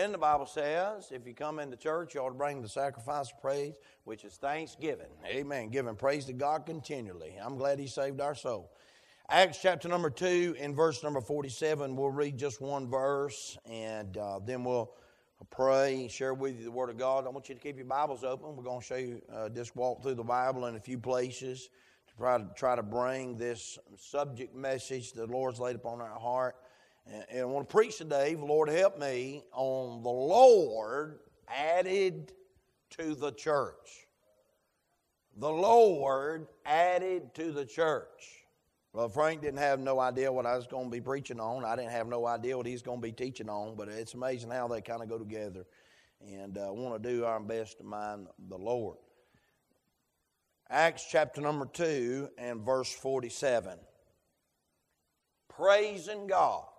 And the Bible says, if you come into church, you ought to bring the sacrifice of praise, which is thanksgiving. Amen. Giving praise to God continually. I'm glad He saved our soul. Acts chapter number 2 and verse number 47. We'll read just one verse and uh, then we'll pray, and share with you the Word of God. I want you to keep your Bibles open. We're going to show you, uh, just walk through the Bible in a few places to try to, try to bring this subject message the Lord's laid upon our heart. And I want to preach today, Lord help me, on the Lord added to the church. The Lord added to the church. Well, Frank didn't have no idea what I was going to be preaching on. I didn't have no idea what he's going to be teaching on, but it's amazing how they kind of go together. And I uh, want to do our best to mind the Lord. Acts chapter number 2 and verse 47. Praising God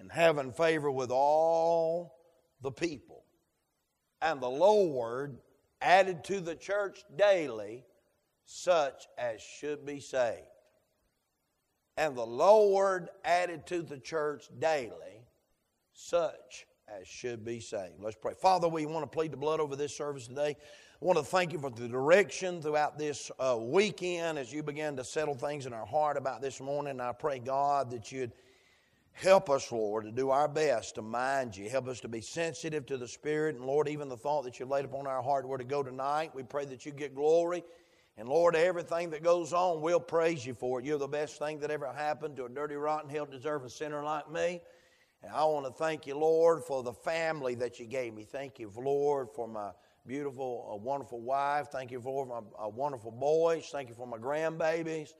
and having favor with all the people. And the Lord added to the church daily such as should be saved. And the Lord added to the church daily such as should be saved. Let's pray. Father, we want to plead the blood over this service today. I want to thank you for the direction throughout this uh, weekend as you began to settle things in our heart about this morning. I pray, God, that you'd Help us, Lord, to do our best to mind you. Help us to be sensitive to the Spirit. And Lord, even the thought that you laid upon our heart where to go tonight, we pray that you get glory. And Lord, everything that goes on, we'll praise you for it. You're the best thing that ever happened to a dirty, rotten, hell deserving sinner like me. And I want to thank you, Lord, for the family that you gave me. Thank you, Lord, for my beautiful, uh, wonderful wife. Thank you for my uh, wonderful boys. Thank you for my grandbabies.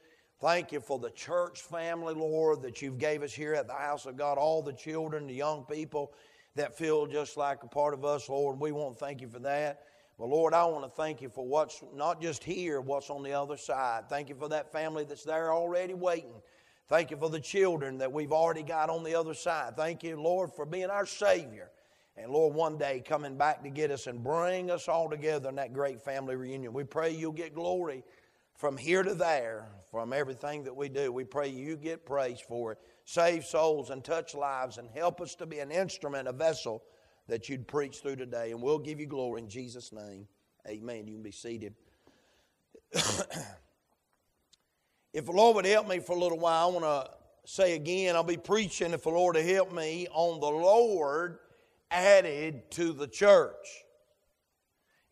Thank you for the church family, Lord, that you've gave us here at the house of God, all the children, the young people that feel just like a part of us, Lord. We want to thank you for that. But Lord, I want to thank you for what's not just here, what's on the other side. Thank you for that family that's there already waiting. Thank you for the children that we've already got on the other side. Thank you, Lord, for being our Savior. And Lord, one day coming back to get us and bring us all together in that great family reunion. We pray you'll get glory from here to there, from everything that we do. We pray you get praise for it. Save souls and touch lives and help us to be an instrument, a vessel that you'd preach through today. And we'll give you glory in Jesus' name. Amen. You can be seated. if the Lord would help me for a little while, I want to say again, I'll be preaching if the Lord would help me on the Lord added to the church.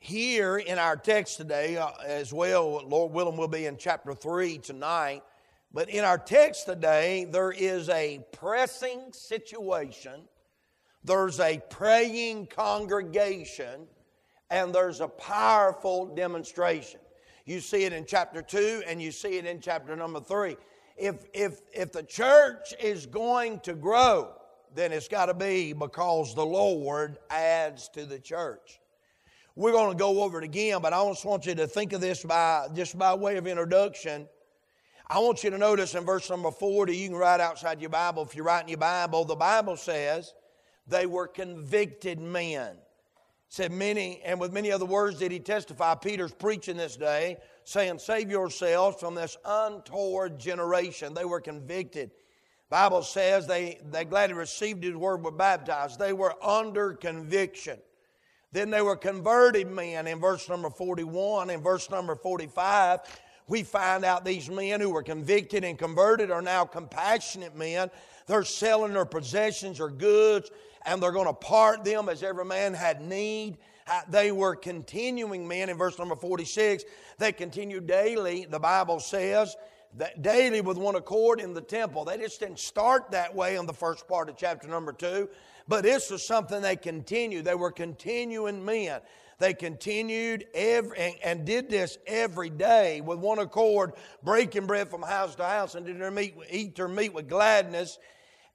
Here in our text today, uh, as well, Lord willing, we'll be in chapter 3 tonight. But in our text today, there is a pressing situation, there's a praying congregation, and there's a powerful demonstration. You see it in chapter 2 and you see it in chapter number 3. If, if, if the church is going to grow, then it's got to be because the Lord adds to the church. We're going to go over it again, but I just want you to think of this by just by way of introduction. I want you to notice in verse number 40, you can write outside your Bible if you're writing your Bible, the Bible says they were convicted men. said many, and with many other words did he testify. Peter's preaching this day, saying, Save yourselves from this untoward generation. They were convicted. Bible says they, they gladly received his word, were baptized. They were under conviction. Then they were converted men in verse number 41. In verse number 45, we find out these men who were convicted and converted are now compassionate men. They're selling their possessions or goods and they're going to part them as every man had need. They were continuing men in verse number 46. They continued daily, the Bible says, that daily with one accord in the temple. They just didn't start that way in the first part of chapter number two. But this was something they continued. They were continuing men. They continued every, and, and, did this every day with one accord, breaking bread from house to house, and did their meat, eat their meat with gladness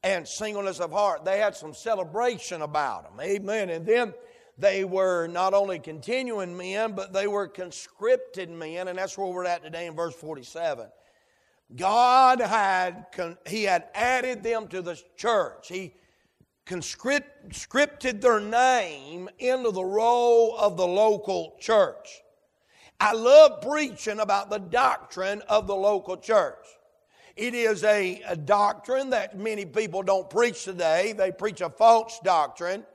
and singleness of heart. They had some celebration about them. Amen. And then they were not only continuing men, but they were conscripted men, and that's where we're at today in verse 47. God had, He had added them to the church. He conscripted their name into the roll of the local church. I love preaching about the doctrine of the local church. It is a, a, doctrine that many people don't preach today. They preach a false doctrine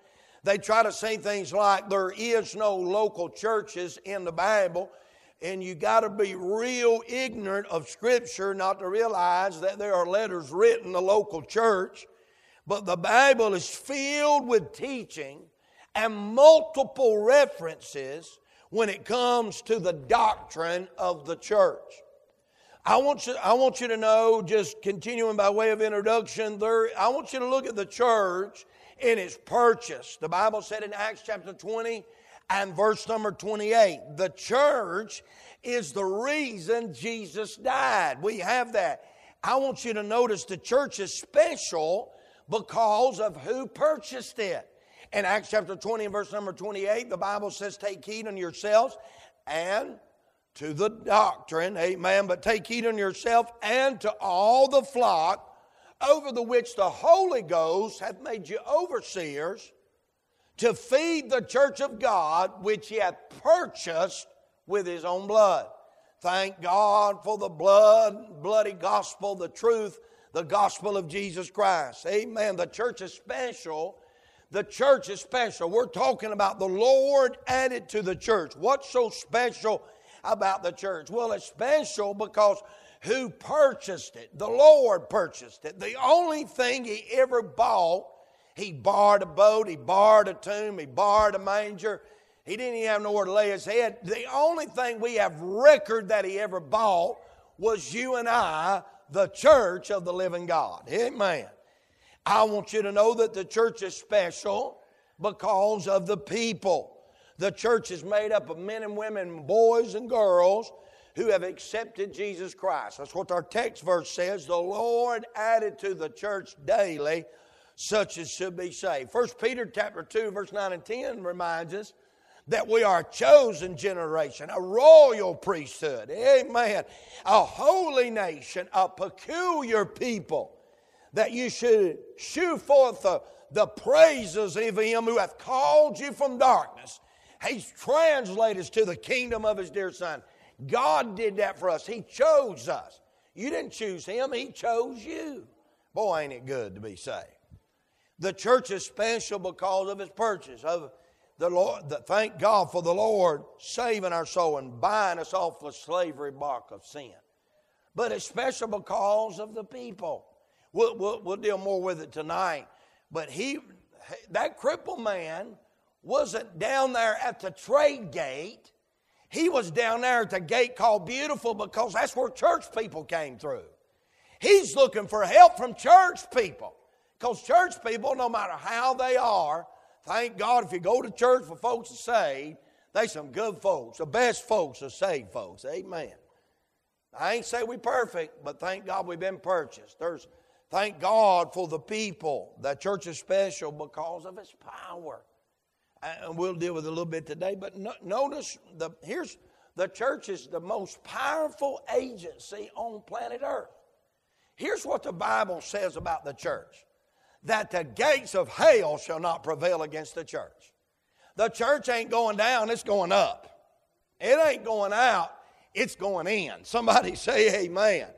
They try to say things like there is no local churches in the Bible, and you got to be real ignorant of Scripture not to realize that there are letters written to the local church. But the Bible is filled with teaching and multiple references when it comes to the doctrine of the church. I want you, I want you to know, just continuing by way of introduction, there, I want you to look at the church in its purchase. The Bible said in Acts chapter 20 and verse number 28, the church is the reason Jesus died. We have that. I want you to notice the church is special because of who purchased it. In Acts chapter 20 and verse number 28, the Bible says, Take heed on yourselves and to the doctrine, amen, but take heed on yourself and to all the flock over the which the Holy Ghost hath made you overseers to feed the church of God which he hath purchased with his own blood. Thank God for the blood, bloody gospel, the truth, the gospel of Jesus Christ. Amen. The church is special. The church is special. We're talking about the Lord added to the church. What's so special about the church? Well, it's special because who purchased it? The Lord purchased it. The only thing He ever bought, He borrowed a boat, He borrowed a tomb, He borrowed a manger. He didn't even have nowhere to lay His head. The only thing we have record that He ever bought was you and I, the church of the living God. Amen. I want you to know that the church is special because of the people. The church is made up of men and women, boys and girls who have accepted Jesus Christ. That's what our text verse says. The Lord added to the church daily such as should be saved. First Peter chapter 2, verse 9 and 10 reminds us that we are a chosen generation, a royal priesthood, amen, a holy nation, a peculiar people, that you should shew forth the, the praises of him who hath called you from darkness He's translated us to the kingdom of His dear Son. God did that for us. He chose us. You didn't choose Him, He chose you. Boy, ain't it good to be saved. The church is special because of its purchase. Of the Lord, the, thank God for the Lord saving our soul and buying us off the slavery bark of sin. But it's special because of the people. We'll, we'll, we'll deal more with it tonight. But he, that crippled man, wasn't down there at the trade gate. He was down there at the gate called Beautiful because that's where church people came through. He's looking for help from church people because church people, no matter how they are, thank God if you go to church for folks to saved, they some good folks. The best folks are saved folks. Amen. I ain't say we perfect, but thank God we've been purchased. There's thank God for the people. That church is special because of its power and we'll deal with it a little bit today. But no, notice the here's the church is the most powerful agency on planet Earth. Here's what the Bible says about the church: that the gates of hell shall not prevail against the church. The church ain't going down; it's going up. It ain't going out; it's going in. Somebody say Amen.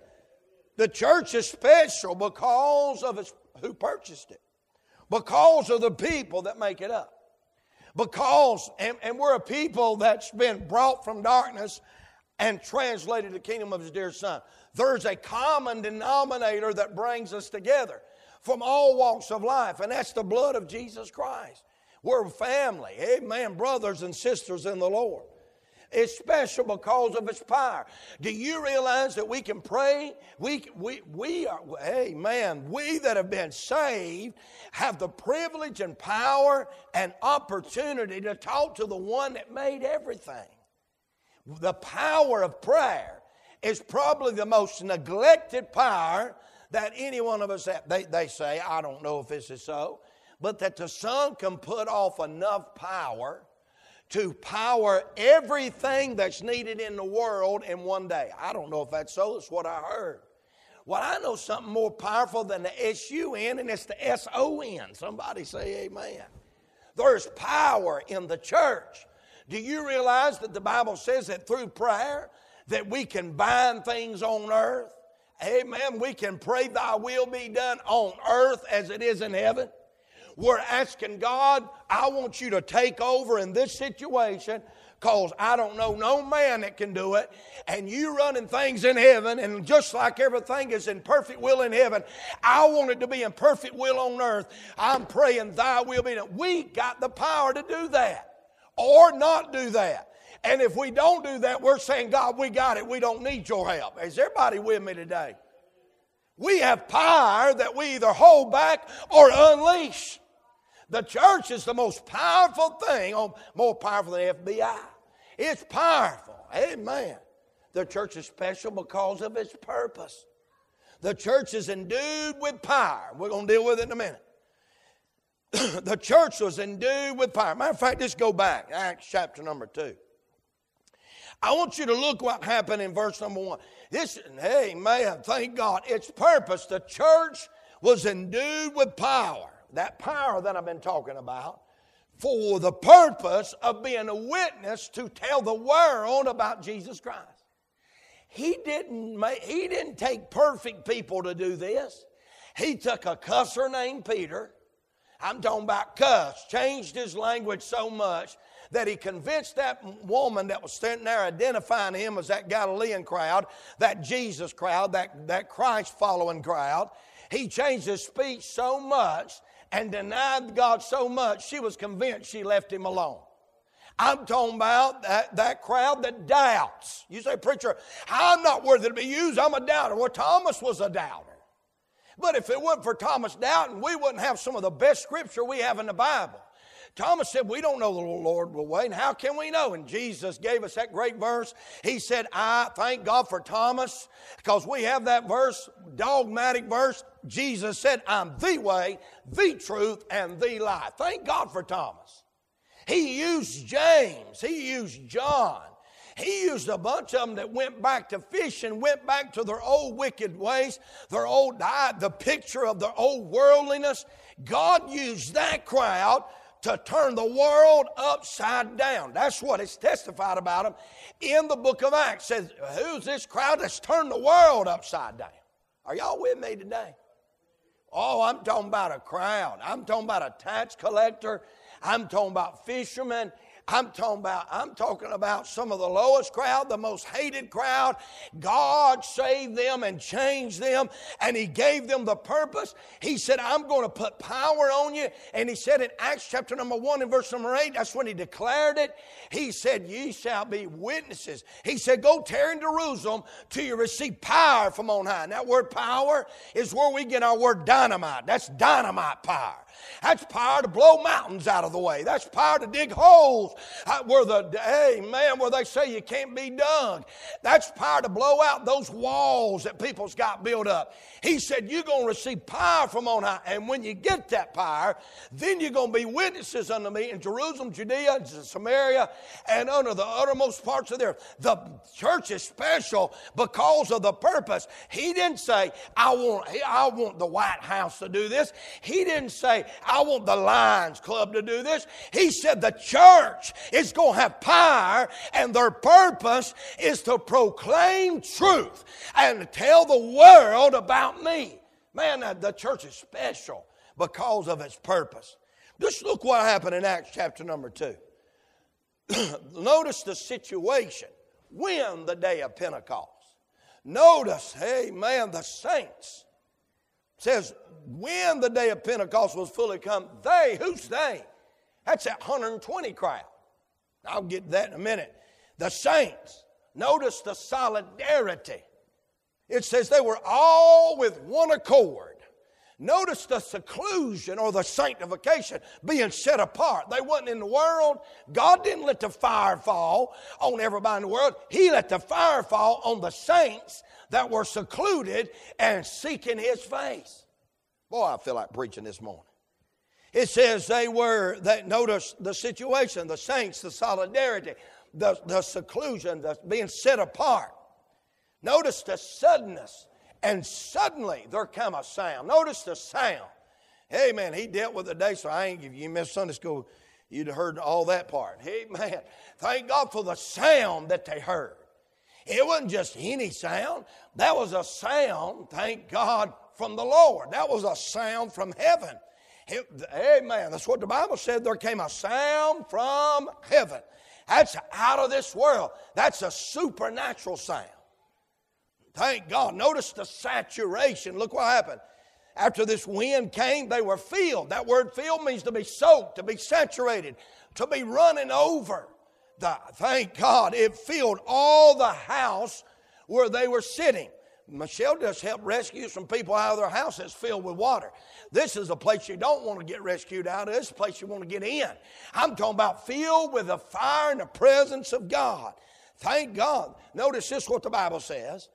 The church is special because of its, who purchased it, because of the people that make it up. Because, and, and we're a people that's been brought from darkness and translated to the kingdom of his dear son. There's a common denominator that brings us together from all walks of life, and that's the blood of Jesus Christ. We're family, amen, brothers and sisters in the Lord. It's special because of its power. Do you realize that we can pray? We, we, we are, man, we that have been saved have the privilege and power and opportunity to talk to the one that made everything. The power of prayer is probably the most neglected power that any one of us have. They, they say, I don't know if this is so, but that the Sun can put off enough power to power everything that's needed in the world in one day. I don't know if that's so, it's what I heard. Well, I know something more powerful than the S U N, and it's the S O N. Somebody say amen. There's power in the church. Do you realize that the Bible says that through prayer that we can bind things on earth? Amen. We can pray thy will be done on earth as it is in heaven. We're asking God, I want you to take over in this situation because I don't know no man that can do it. And you running things in heaven, and just like everything is in perfect will in heaven, I want it to be in perfect will on earth. I'm praying thy will be done. We got the power to do that or not do that. And if we don't do that, we're saying, God, we got it. We don't need your help. Is everybody with me today? We have power that we either hold back or unleash. The church is the most powerful thing, more powerful than FBI. It's powerful. Amen. The church is special because of its purpose. The church is endued with power. We're going to deal with it in a minute. the church was endued with power. Matter of fact, let's go back. Acts chapter number two. I want you to look what happened in verse number one. This, hey man, thank God. Its purpose, the church was endued with power. That power that I've been talking about for the purpose of being a witness to tell the world about Jesus Christ. He didn't, make, he didn't take perfect people to do this. He took a cusser named Peter. I'm talking about cuss, changed his language so much that he convinced that woman that was standing there identifying him as that Galilean crowd, that Jesus crowd, that, that Christ following crowd. He changed his speech so much and denied God so much, she was convinced she left him alone. I'm talking about that, that crowd that doubts. You say, Preacher, I'm not worthy to be used. I'm a doubter. Well, Thomas was a doubter. But if it wasn't for Thomas doubting, we wouldn't have some of the best scripture we have in the Bible. Thomas said, We don't know the Lord will wait. And how can we know? And Jesus gave us that great verse. He said, I thank God for Thomas because we have that verse, dogmatic verse. Jesus said, I'm the way, the truth, and the life. Thank God for Thomas. He used James, he used John. He used a bunch of them that went back to fishing, went back to their old wicked ways, their old the picture of their old worldliness. God used that crowd to turn the world upside down. That's what it's testified about him in the book of Acts. Says, Who's this crowd that's turned the world upside down? Are y'all with me today? Oh, I'm talking about a crowd. I'm talking about a tax collector. I'm talking about fishermen. I'm talking about, I'm talking about some of the lowest crowd, the most hated crowd. God saved them and changed them, and He gave them the purpose. He said, I'm going to put power on you. And He said in Acts chapter number one and verse number eight, that's when He declared it. He said, Ye shall be witnesses. He said, Go tear in Jerusalem till you receive power from on high. And that word power is where we get our word dynamite. That's dynamite power. That's power to blow mountains out of the way. That's power to dig holes uh, where the, hey man, where they say you can't be dug. That's power to blow out those walls that people's got built up. He said, You're going to receive power from on high. And when you get that power, then you're going to be witnesses unto me in Jerusalem, Judea, Samaria, and under the uttermost parts of the earth. The church is special because of the purpose. He didn't say, I want, I want the White House to do this. He didn't say, I want the Lions Club to do this. He said the church is going to have power, and their purpose is to proclaim truth and tell the world about me. Man, the church is special because of its purpose. Just look what happened in Acts chapter number 2. Notice the situation when the day of Pentecost. Notice, hey man, the saints says when the day of Pentecost was fully come, they, who's they? That's that 120 crowd. I'll get to that in a minute. The saints, notice the solidarity. It says they were all with one accord. Notice the seclusion or the sanctification being set apart. They wasn't in the world. God didn't let the fire fall on everybody in the world. He let the fire fall on the saints that were secluded and seeking His face. Boy, I feel like preaching this morning. It says they were, that notice the situation, the saints, the solidarity, the, the seclusion, the being set apart. Notice the suddenness. And suddenly there come a sound. Notice the sound. Hey, man, he dealt with the day, so I ain't give you missed Sunday school. You'd heard all that part. Hey, man, thank God for the sound that they heard. It wasn't just any sound. That was a sound, thank God, from the Lord. That was a sound from heaven. Amen. That's what the Bible said. There came a sound from heaven. That's out of this world. That's a supernatural sound. Thank God. Notice the saturation. Look what happened. After this wind came, they were filled. That word filled means to be soaked, to be saturated, to be running over. The, thank God. It filled all the house where they were sitting. Michelle just helped rescue some people out of their house that's filled with water. This is a place you don't want to get rescued out of. This is a place you want to get in. I'm talking about filled with the fire and the presence of God. Thank God. Notice this what the Bible says.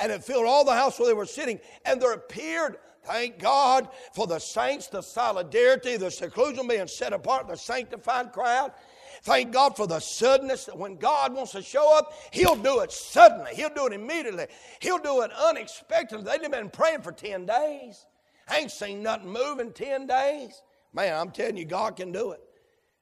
And it filled all the house where they were sitting, and there appeared Thank God for the saints, the solidarity, the seclusion being set apart, the sanctified crowd. Thank God for the suddenness that when God wants to show up, He'll do it suddenly. He'll do it immediately. He'll do it unexpectedly. They've been praying for 10 days. I ain't seen nothing move in 10 days. Man, I'm telling you, God can do it.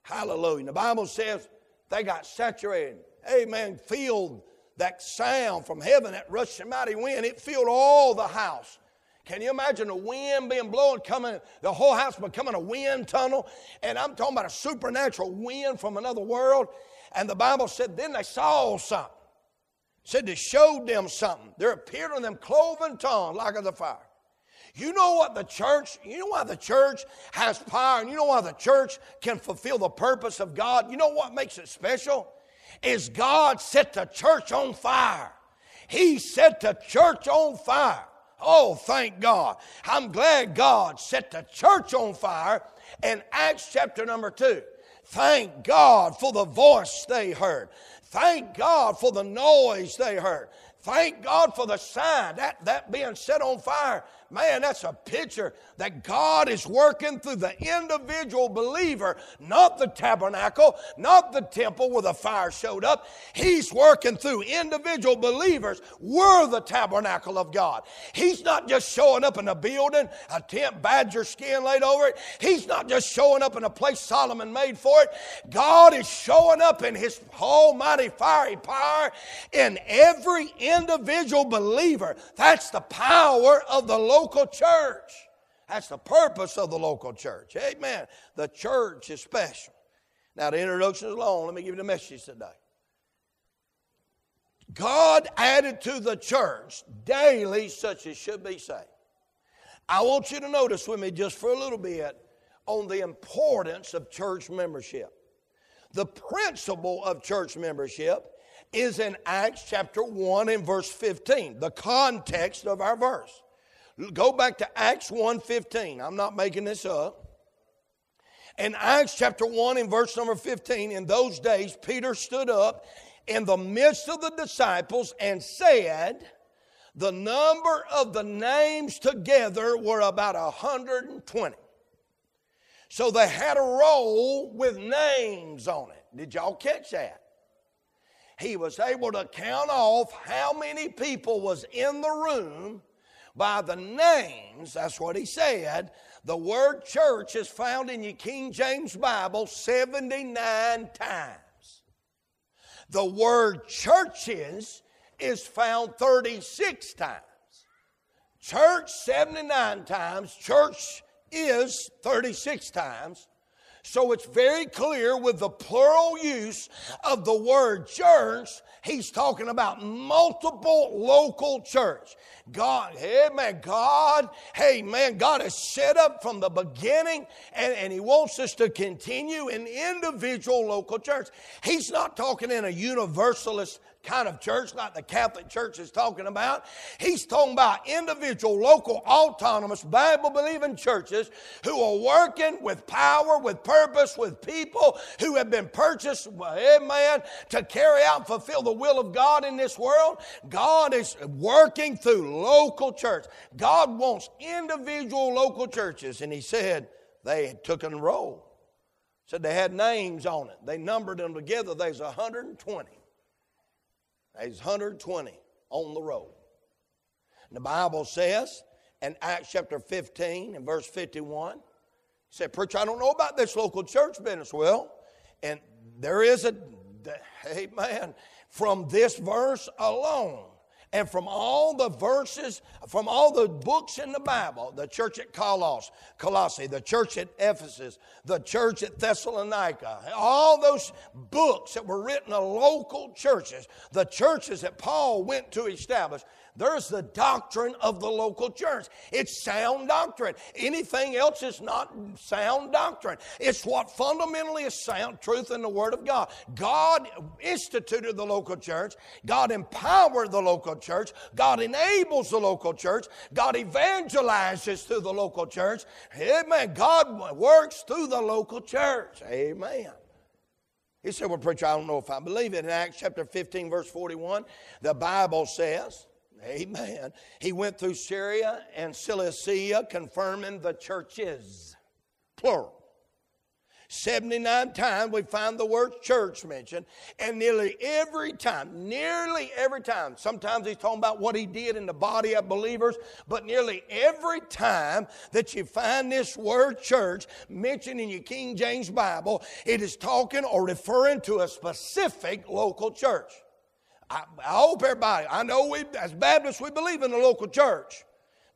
Hallelujah. The Bible says they got saturated. Amen. Filled that sound from heaven, that rushing mighty wind. It filled all the house. Can you imagine the wind being blowing, coming, the whole house becoming a wind tunnel? And I'm talking about a supernatural wind from another world. And the Bible said, then they saw something. It said they showed them something. There appeared on them cloven tongues like of the fire. You know what the church, you know why the church has power, and you know why the church can fulfill the purpose of God? You know what makes it special? Is God set the church on fire. He set the church on fire. Oh, thank God. I'm glad God set the church on fire in Acts chapter number 2. Thank God for the voice they heard. Thank God for the noise they heard. Thank God for the sign, that, that being set on fire. Man, that's a picture that God is working through the individual believer, not the tabernacle, not the temple where the fire showed up. He's working through individual believers. We're the tabernacle of God. He's not just showing up in a building, a tent, badger skin laid over it. He's not just showing up in a place Solomon made for it. God is showing up in His almighty fiery power in every individual believer. That's the power of the Lord local church. That's the purpose of the local church. Amen. The church is special. Now, the introduction is long. Let me give you the message today. God added to the church daily such as should be saved. I want you to notice with me just for a little bit on the importance of church membership. The principle of church membership is in Acts chapter 1 and verse 15, the context of our verse. Go back to Acts 1:15. I'm not making this up. In Acts chapter 1 and verse number 15, in those days, Peter stood up in the midst of the disciples and said, The number of the names together were about 120. So they had a roll with names on it. Did y'all catch that? He was able to count off how many people was in the room by the names, that's what he said. The word church is found in your King James Bible 79 times. The word churches is found 36 times. Church 79 times, church is 36 times. So it's very clear with the plural use of the word church, he's talking about multiple local church. God, hey man, God, hey man, God has set up from the beginning and, and He wants us to continue in individual local church. He's not talking in a universalist kind of church like the Catholic Church is talking about. He's talking about individual, local, autonomous, Bible believing churches who are working with power, with purpose, with people who have been purchased, eh, amen, to carry out and fulfill the will of God in this world. God is working through local church. God wants individual local churches. And He said they took a roll. Said they had names on it. They numbered them together. There's 120. There's 120 on the road. And the Bible says in Acts chapter 15 and verse 51, he said, Preacher, I don't know about this local church business. Well, and there is a, amen, from this verse alone, And from all the verses, from all the books in the Bible, the church at Colossus, Colossae, the church at Ephesus, the church at Thessalonica, all those books that were written of local churches, the churches that Paul went to establish, there's the doctrine of the local church. It's sound doctrine. Anything else is not sound doctrine. It's what fundamentally is sound truth in the Word of God. God instituted the local church. God empowered the local church. God enables the local church. God evangelizes through the local church. Amen. God works through the local church. Amen. He said, Well, preacher, I don't know if I believe it. In Acts chapter 15, verse 41, the Bible says, Amen. He went through Syria and Cilicia, confirming the churches, plural. 79 times we find the word church mentioned, and nearly every time, nearly every time, sometimes he's talking about what he did in the body of believers, but nearly every time that you find this word church mentioned in your King James Bible, it is talking or referring to a specific local church. I, I hope everybody, I know we, as Baptists, we believe in the local church.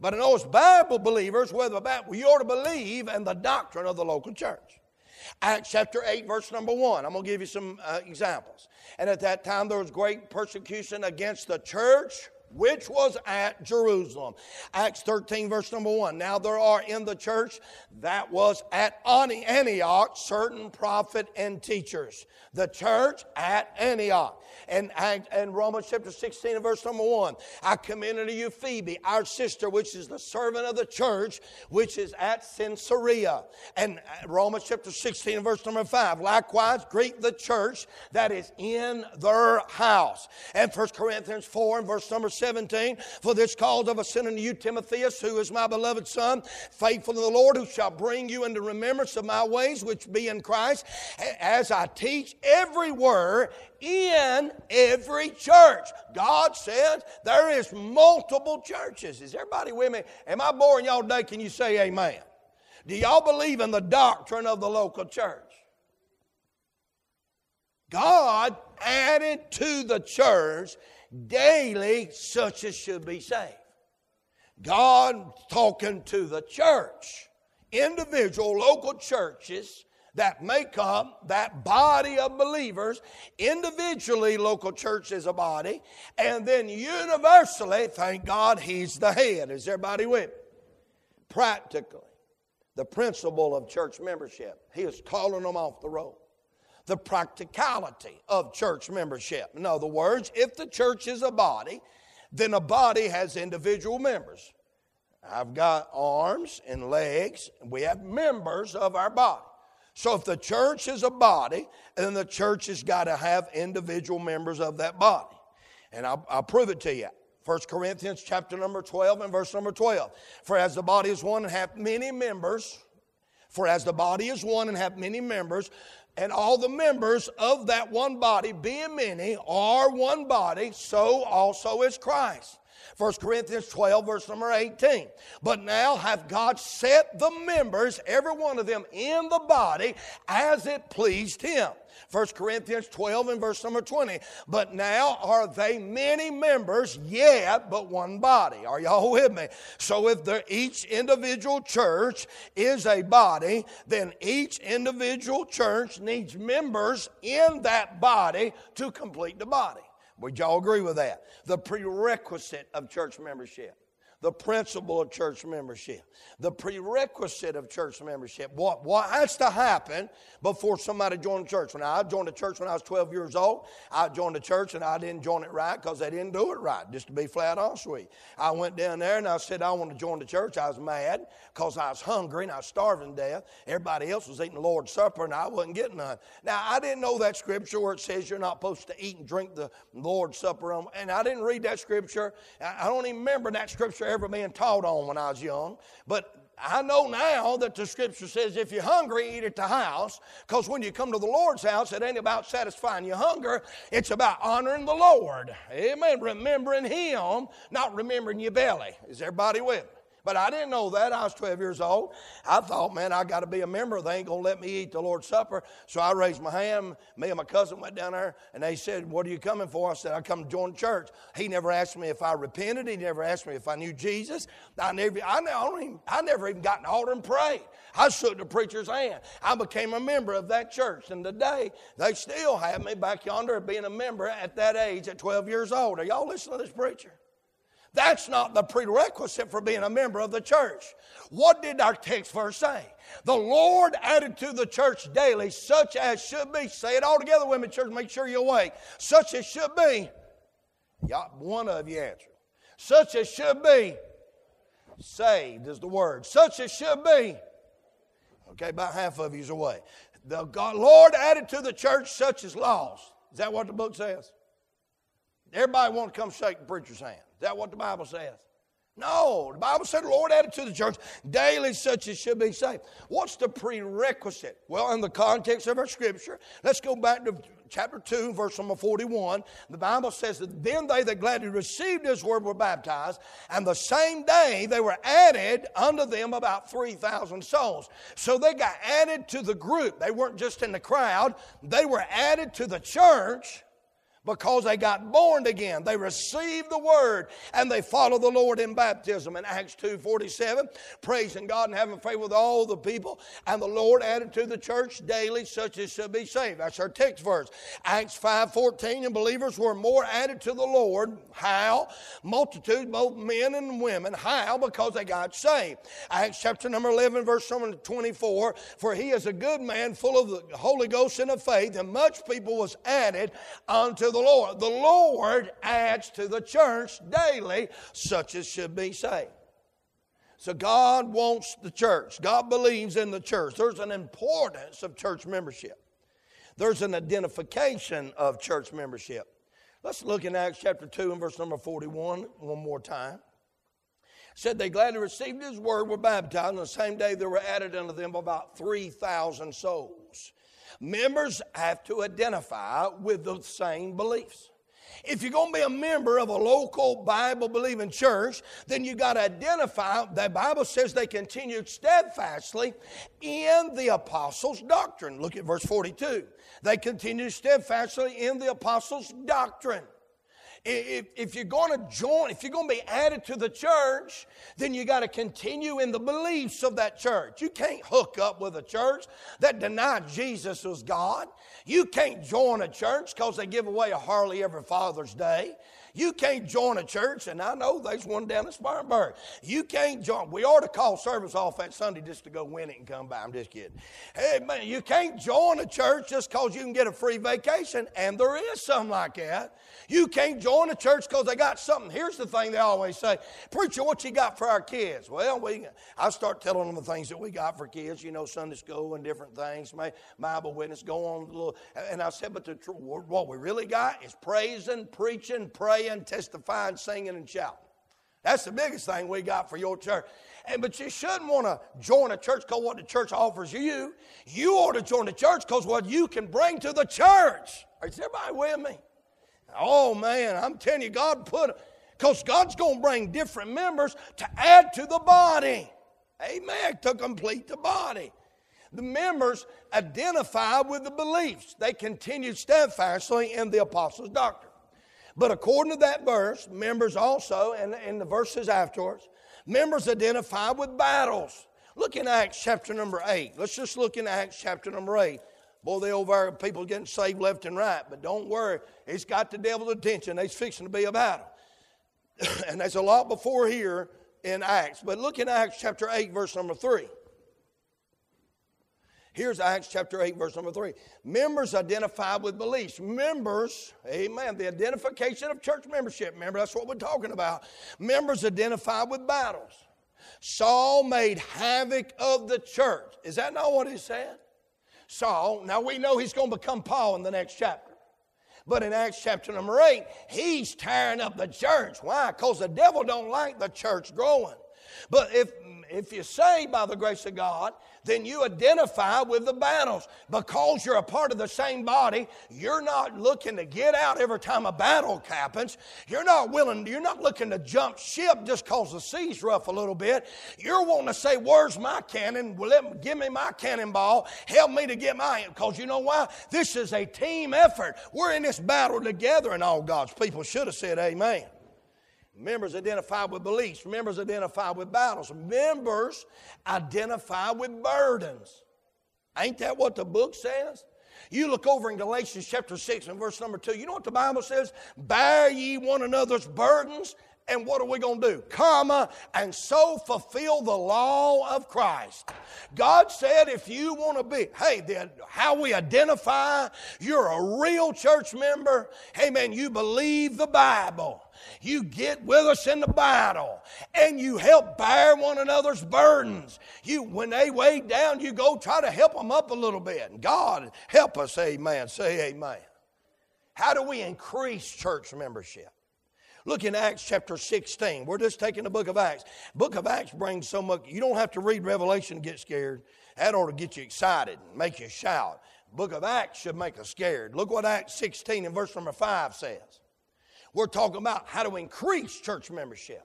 But I know as Bible believers, whether you ought to believe in the doctrine of the local church. Acts chapter 8, verse number 1. I'm going to give you some uh, examples. And at that time, there was great persecution against the church which was at Jerusalem. Acts 13, verse number 1. Now there are in the church that was at Antioch certain prophet and teachers. The church at Antioch. And, and Romans chapter 16 and verse number 1. I commend unto you Phoebe, our sister, which is the servant of the church, which is at Cenchrea. And uh, Romans chapter 16 and verse number 5. Likewise, greet the church that is in their house. And 1 Corinthians 4 and verse number 17. For this cause of a sin unto you, Timotheus, who is my beloved son, faithful in the Lord, who shall bring you into remembrance of my ways, which be in Christ, as I teach every word in every church. God says there is multiple churches. Is everybody with me? Am I boring y'all today? Can you say amen? Do y'all believe in the doctrine of the local church? God added to the church daily such as should be saved. God talking to the church, individual local churches that make up that body of believers, individually, local church is a body, and then universally, thank God, He's the head. Is everybody with me? Practically, the principle of church membership, He is calling them off the road the practicality of church membership. In other words, if the church is a body, then a body has individual members. I've got arms and legs, and we have members of our body. So if the church is a body, then the church has got to have individual members of that body. And I'll, I'll prove it to you. 1 Corinthians chapter number 12 and verse number 12. For as the body is one and hath many members, for as the body is one and hath many members, and all the members of that one body, being many, are one body, so also is Christ. 1 Corinthians 12, verse number 18. But now hath God set the members, every one of them, in the body as it pleased him. 1 Corinthians 12 and verse number 20. But now are they many members, yet but one body. Are y'all with me? So if each individual church is a body, then each individual church needs members in that body to complete the body. Would y'all agree with that? The prerequisite of church membership the principle of church membership, the prerequisite of church membership. What, what has to happen before somebody joins the church? When I joined the church when I was 12 years old, I joined the church and I didn't join it right because they didn't do it right, just to be flat honest with you. I went down there and I said, I want to join the church. I was mad because I was hungry and I was starving to death. Everybody else was eating the Lord's Supper and I wasn't getting none. Now, I didn't know that scripture where it says you're not supposed to eat and drink the Lord's Supper. And I didn't read that scripture. I don't even remember that scripture ever being taught on when I was young. But I know now that the scripture says if you're hungry, eat at the house. Because when you come to the Lord's house, it ain't about satisfying your hunger, it's about honoring the Lord. Amen. Remembering Him, not remembering your belly. Is everybody with me? But I didn't know that. I was 12 years old. I thought, man, I got to be a member. They ain't going to let me eat the Lord's Supper. So I raised my hand. Me and my cousin went down there, and they said, What are you coming for? I said, I come to join church. He never asked me if I repented. He never asked me if I knew Jesus. I never, I, never, even, I never even got the altar and prayed. I shook the preacher's hand. I became a member of that church. And today, they still have me back yonder being a member at that age, at 12 years old. Are y'all listening to this preacher? That's not the prerequisite for being a member of the church. What did our text verse say? The Lord added to the church daily such as should be. Say it all together, women church. Make sure you're awake. Such as should be. Y'all, one of you answered. Such as should be. Saved is the word. Such as should be. Okay, about half of you's away. The God, Lord added to the church such as lost. Is that what the book says? Everybody want to come shake the preacher's hand. Is that what the Bible says? No, the Bible said the Lord added to the church daily such as should be saved. What's the prerequisite? Well, in the context of our scripture, let's go back to chapter 2, verse number 41. The Bible says that then they that gladly received his word were baptized, and the same day they were added unto them about 3,000 souls. So they got added to the group. They weren't just in the crowd, they were added to the church because they got born again. They received the word and they followed the Lord in baptism. In Acts 2.47, praising God and having faith with all the people. And the Lord added to the church daily such as should be saved. That's our text verse. Acts 5.14, and believers were more added to the Lord. How? Multitude, both men and women. How? Because they got saved. Acts chapter number 11, verse number 24, for he is a good man, full of the Holy Ghost and of faith, and much people was added unto the Lord. The Lord adds to the church daily such as should be saved. So God wants the church. God believes in the church. There's an importance of church membership. There's an identification of church membership. Let's look in Acts chapter 2 and verse number 41 one more time. Said they gladly received his word, were baptized, and the same day there were added unto them about 3,000 souls. Members have to identify with the same beliefs. If you're going to be a member of a local Bible believing church, then you got to identify. The Bible says they continued steadfastly in the apostles' doctrine. Look at verse 42. They continued steadfastly in the apostles' doctrine. If, if you're going to join, if you're going to be added to the church, then you got to continue in the beliefs of that church. You can't hook up with a church that denied Jesus was God. You can't join a church because they give away a Harley every Father's Day. You can't join a church, and I know there's one down in Spartanburg. You can't join. We ought to call service off that Sunday just to go win it and come by. I'm just kidding. Hey, man, you can't join a church just because you can get a free vacation, and there is something like that. You can't join a church because they got something. Here's the thing they always say Preacher, what you got for our kids? Well, we, I start telling them the things that we got for kids, you know, Sunday school and different things, my Bible witness, go on a little. And I said, but the, what we really got is praising, preaching, praying, testifying, singing, and shouting. That's the biggest thing we got for your church. And, but you shouldn't want to join a church because what the church offers you. You ought to join the church because what you can bring to the church. Is everybody with me? Oh man, I'm telling you, God put, because God's going to bring different members to add to the body. Amen. To complete the body. The members identify with the beliefs. They continued steadfastly in the apostles' doctrine. But according to that verse, members also, and in the verses afterwards, members identify with battles. Look in Acts chapter number 8. Let's just look in Acts chapter number 8. Boy, they over people getting saved left and right. But don't worry, it's got the devil's attention. There's fixing to be a battle. and there's a lot before here in Acts. But look in Acts chapter 8, verse number 3. Here's Acts chapter 8, verse number 3. Members identified with beliefs. Members, amen, the identification of church membership. Remember, that's what we're talking about. Members identified with battles. Saul made havoc of the church. Is that not what he said? Saul. Now we know he's going to become Paul in the next chapter. But in Acts chapter number 8, he's tearing up the church. Why? Because the devil don't like the church growing. But if if you're saved by the grace of God, then you identify with the battles. Because you're a part of the same body, you're not looking to get out every time a battle happens. You're not willing, you're not looking to jump ship just because the sea's rough a little bit. You're wanting to say, Where's my cannon? Well, let give me my cannonball. Help me to get my because you know why? This is a team effort. We're in this battle together, and all God's people should have said amen. Members identify with beliefs. Members identify with battles. Members identify with burdens. Ain't that what the book says? You look over in Galatians chapter 6 and verse number 2. You know what the Bible says? Bear ye one another's burdens and what are we going to do? Come and so fulfill the law of Christ. God said if you want to be, hey, then how we identify you're a real church member, hey man, you believe the Bible. You get with us in the battle and you help bear one another's burdens. You, when they weigh down, you go try to help them up a little bit. And God, help us, amen. Say amen. How do we increase church membership? Look in Acts chapter 16. We're just taking the book of Acts. Book of Acts brings so much, you don't have to read Revelation to get scared. That ought to get you excited and make you shout. Book of Acts should make us scared. Look what Acts 16 and verse number 5 says. We're talking about how to increase church membership.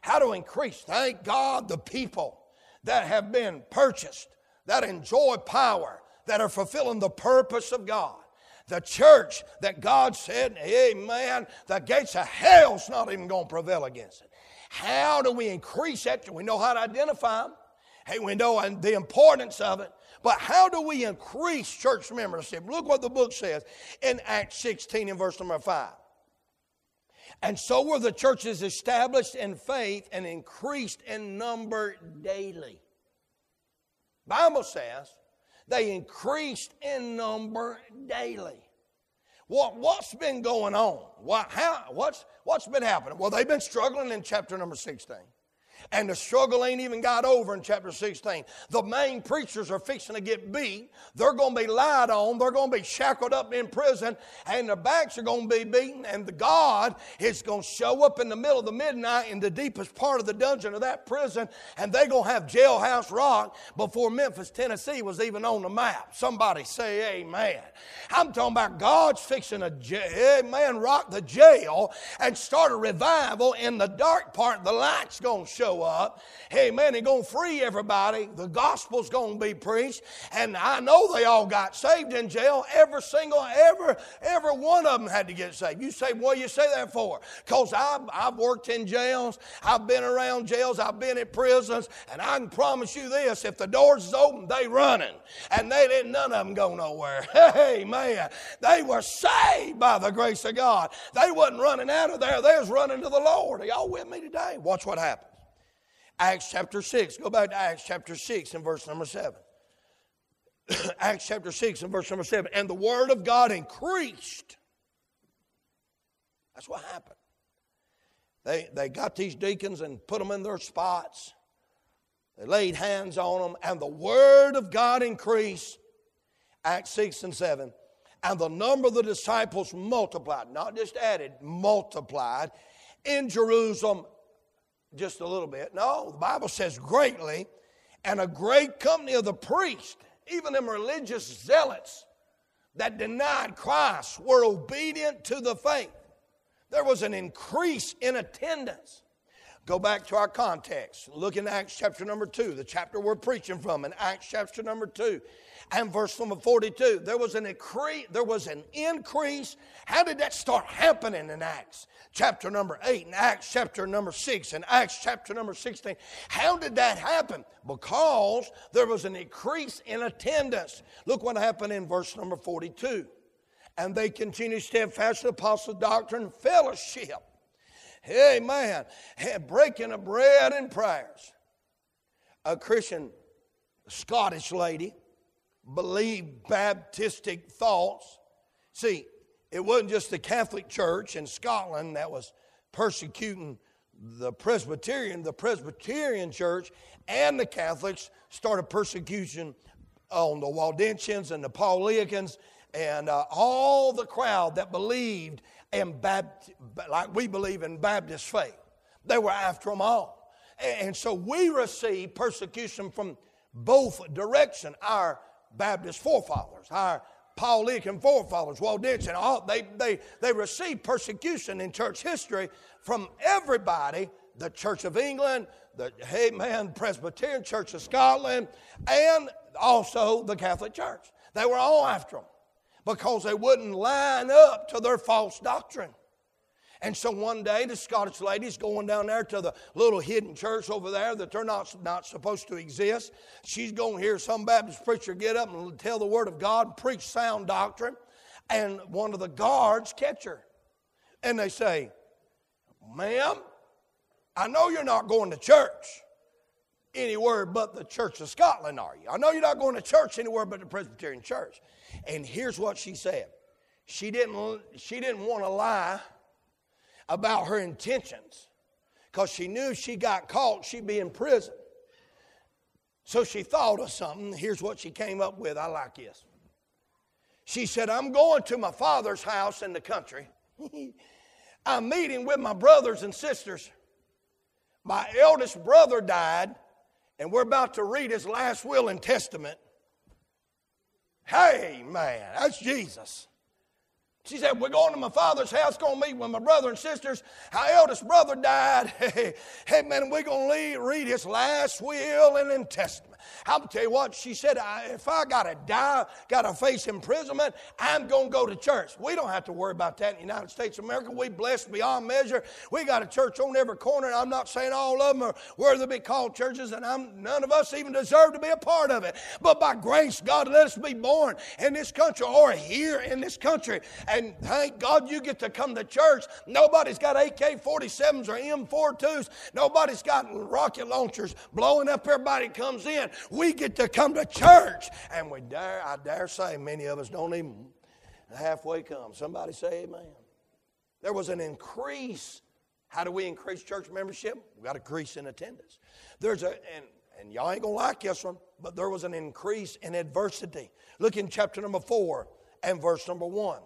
How to increase, thank God, the people that have been purchased, that enjoy power, that are fulfilling the purpose of God. The church that God said, Amen, the gates of hell's not even going to prevail against it. How do we increase that? We know how to identify them. Hey, we know the importance of it. But how do we increase church membership? Look what the book says in Acts 16 and verse number 5. And so were the churches established in faith and increased in number daily. Bible says they increased in number daily. What, what's been going on? What, how, what's, what's been happening? Well, they've been struggling in chapter number 16. And the struggle ain't even got over in chapter 16. The main preachers are fixing to get beat. They're going to be lied on. They're going to be shackled up in prison. And their backs are going to be beaten. And the God is going to show up in the middle of the midnight in the deepest part of the dungeon of that prison. And they're going to have Jailhouse Rock before Memphis, Tennessee was even on the map. Somebody say amen. I'm talking about God's fixing a amen, rock the jail and start a revival in the dark part. The light's going to show up. Hey, man, he's going to free everybody. The gospel's going to be preached. And I know they all got saved in jail. Every single, every, every one of them had to get saved. You say, what you say that for? Because I've, I've worked in jails. I've been around jails. I've been in prisons. And I can promise you this, if the doors is open, they running. And they didn't, none of them go nowhere. Hey, man, they were saved by the grace of God. They wasn't running out of there. They was running to the Lord. Are y'all with me today? Watch what happened. Acts chapter 6. Go back to Acts chapter 6 and verse number 7. Acts chapter 6 and verse number 7. And the word of God increased. That's what happened. They, they got these deacons and put them in their spots. They laid hands on them, and the word of God increased. Acts 6 and 7. And the number of the disciples multiplied, not just added, multiplied in Jerusalem just a little bit. No, the Bible says greatly, and a great company of the priests, even them religious zealots that denied Christ, were obedient to the faith. There was an increase in attendance. Go back to our context. Look in Acts chapter number 2, the chapter we're preaching from, in Acts chapter number 2 and verse number 42. There was an increase, there was an increase. How did that start happening in Acts? Chapter number 8 and Acts chapter number 6 and Acts chapter number 16. How did that happen? Because there was an increase in attendance. Look what happened in verse number 42. And they continued steadfast in apostle doctrine, fellowship. Amen. Breaking of bread and prayers. A Christian Scottish lady believed Baptistic thoughts. See, it wasn't just the Catholic Church in Scotland that was persecuting the Presbyterian. The Presbyterian Church and the Catholics started persecution on the Waldensians and the Paulicians and uh, all the crowd that believed in Baptist, like we believe in Baptist faith. They were after them all. And so we receive persecution from both direction. Our Baptist forefathers, our Paul Lincoln forefathers, Dixon, all, they, they, they received persecution in church history from everybody the Church of England, the Amen Presbyterian Church of Scotland, and also the Catholic Church. They were all after them because they wouldn't line up to their false doctrine. And so one day, the Scottish lady's going down there to the little hidden church over there that they're not, not supposed to exist. She's going to hear some Baptist preacher get up and tell the Word of God, preach sound doctrine. And one of the guards catch her. And they say, Ma'am, I know you're not going to church anywhere but the Church of Scotland, are you? I know you're not going to church anywhere but the Presbyterian Church. And here's what she said. She didn't, she didn't want to lie about her intentions because she knew if she got caught, she'd be in prison. So she thought of something. Here's what she came up with. I like this. She said, I'm going to my father's house in the country. I'm meeting with my brothers and sisters. My eldest brother died, and we're about to read his last will and testament. Hey, man, that's Jesus. She said, We're going to my father's house, going to meet with my brother and sisters. Our eldest brother died. Hey, man, we're going to read his last will and testament. I'll tell you what, she said, if I got to die, got to face imprisonment, I'm going to go to church. We don't have to worry about that in the United States of America. We blessed beyond measure. We got a church on every corner. I'm not saying all of them are worthy to be called churches, and I'm, none of us even deserve to be a part of it. But by grace, God let us be born in this country or here in this country. And thank God you get to come to church. Nobody's got AK 47s or M42s. Nobody's got rocket launchers blowing up everybody comes in we get to come to church. And we dare, I dare say, many of us don't even halfway come. Somebody say amen. There was an increase. How do we increase church membership? We got to increase in attendance. There's a, and, and y'all ain't gonna like this one, but there was an increase in adversity. Look in chapter number four and verse number one.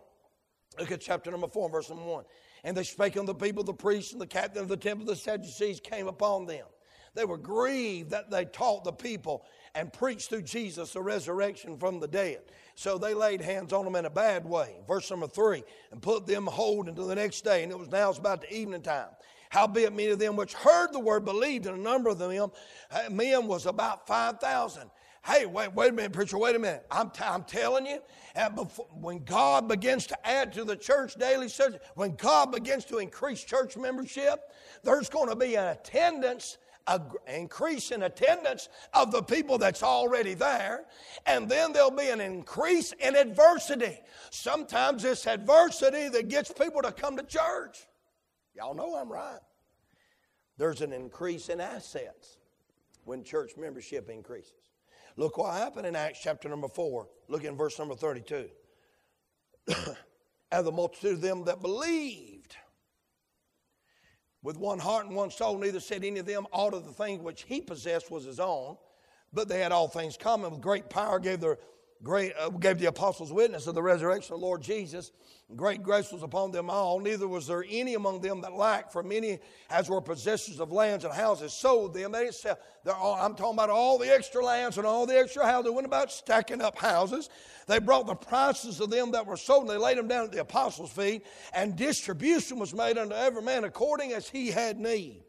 Look at chapter number four, verse number one. And they spake unto the people, the priests and the captain of the temple, the Sadducees came upon them. They were grieved that they taught the people and preached through Jesus the resurrection from the dead. So they laid hands on them in a bad way. Verse number three, and put them hold until the next day. And it was now it's about the evening time. Howbeit many of them which heard the word believed, and a number of them uh, men was about 5,000. Hey, wait, wait a minute, preacher, wait a minute. I'm, t- I'm telling you, before, when God begins to add to the church daily, when God begins to increase church membership, there's going to be an attendance a increase in attendance of the people that's already there, and then there'll be an increase in adversity. Sometimes it's adversity that gets people to come to church. Y'all know I'm right. There's an increase in assets when church membership increases. Look what happened in Acts chapter number 4. Look in verse number 32. and the multitude of them that believed with one heart and one soul, neither said any of them aught of the things which he possessed was his own, but they had all things common. With great power gave their great uh, gave the apostles witness of the resurrection of the Lord Jesus. Great grace was upon them all. Neither was there any among them that lacked, for many as were possessors of lands and houses sold them. They sell. All, I'm talking about all the extra lands and all the extra houses. They went about stacking up houses. They brought the prices of them that were sold, and they laid them down at the apostles' feet, and distribution was made unto every man according as he had need.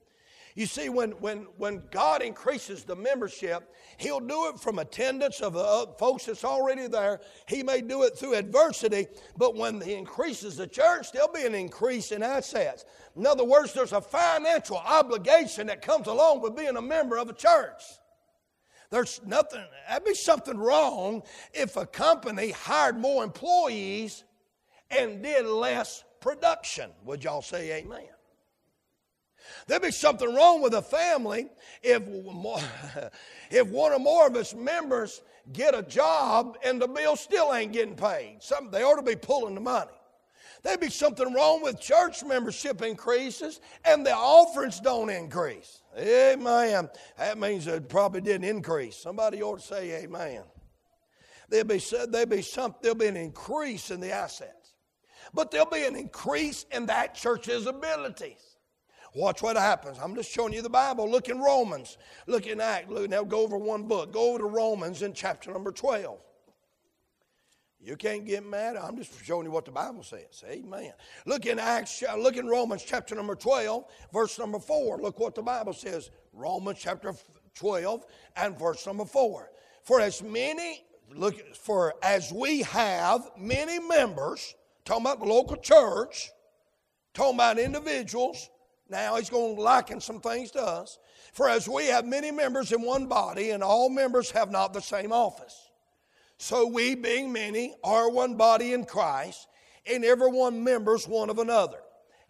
You see, when, when, when God increases the membership, He'll do it from attendance of uh, the folks that's already there. He may do it through adversity, but when He increases the church, there'll be an increase in assets. In other words, there's a financial obligation that comes along with being a member of a church. There's nothing, that'd be something wrong if a company hired more employees and did less production. Would y'all say amen? There'd be something wrong with a family if, if one or more of its members get a job and the bill still ain't getting paid. Some, they ought to be pulling the money. There'd be something wrong with church membership increases and the offerings don't increase. Amen. That means it probably didn't increase. Somebody ought to say amen. There'll be, there'll be, some, there'll be an increase in the assets, but there'll be an increase in that church's abilities. Watch what happens. I'm just showing you the Bible. Look in Romans. Look in Act. Look, now go over one book. Go over to Romans in chapter number 12. You can't get mad. I'm just showing you what the Bible says. Amen. Look in Acts, look in Romans chapter number 12, verse number 4. Look what the Bible says. Romans chapter 12 and verse number 4. For as many, look, for as we have many members, talking about the local church, talking about individuals, now he's going to liken some things to us. For as we have many members in one body, and all members have not the same office. So we, being many, are one body in Christ, and every one members one of another.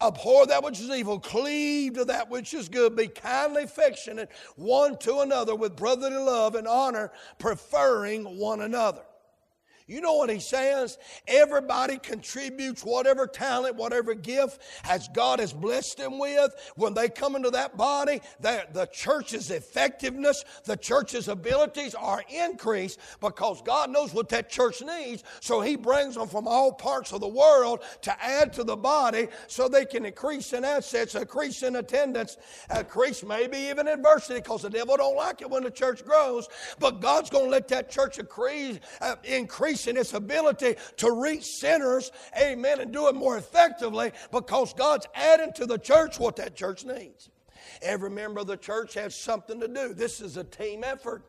Abhor that which is evil, cleave to that which is good, be kindly affectionate one to another with brotherly love and honor, preferring one another. You know what he says? Everybody contributes whatever talent, whatever gift as God has blessed them with. When they come into that body, the church's effectiveness, the church's abilities are increased because God knows what that church needs. So he brings them from all parts of the world to add to the body so they can increase in assets, increase in attendance, increase maybe even adversity because the devil don't like it when the church grows. But God's going to let that church increase, uh, in its ability to reach sinners, amen, and do it more effectively because God's adding to the church what that church needs. Every member of the church has something to do. This is a team effort.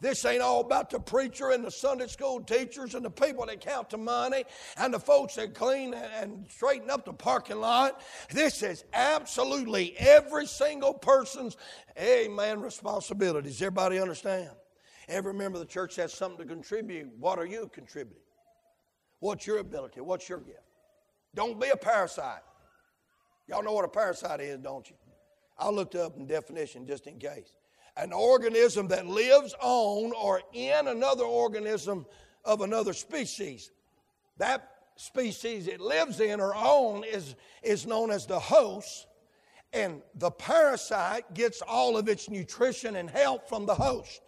This ain't all about the preacher and the Sunday school teachers and the people that count the money and the folks that clean and straighten up the parking lot. This is absolutely every single person's, amen, responsibilities. Everybody understand? Every member of the church has something to contribute. What are you contributing? What's your ability? What's your gift? Don't be a parasite. Y'all know what a parasite is, don't you? I looked up in definition just in case. An organism that lives on or in another organism of another species. That species it lives in or on is, is known as the host, and the parasite gets all of its nutrition and help from the host.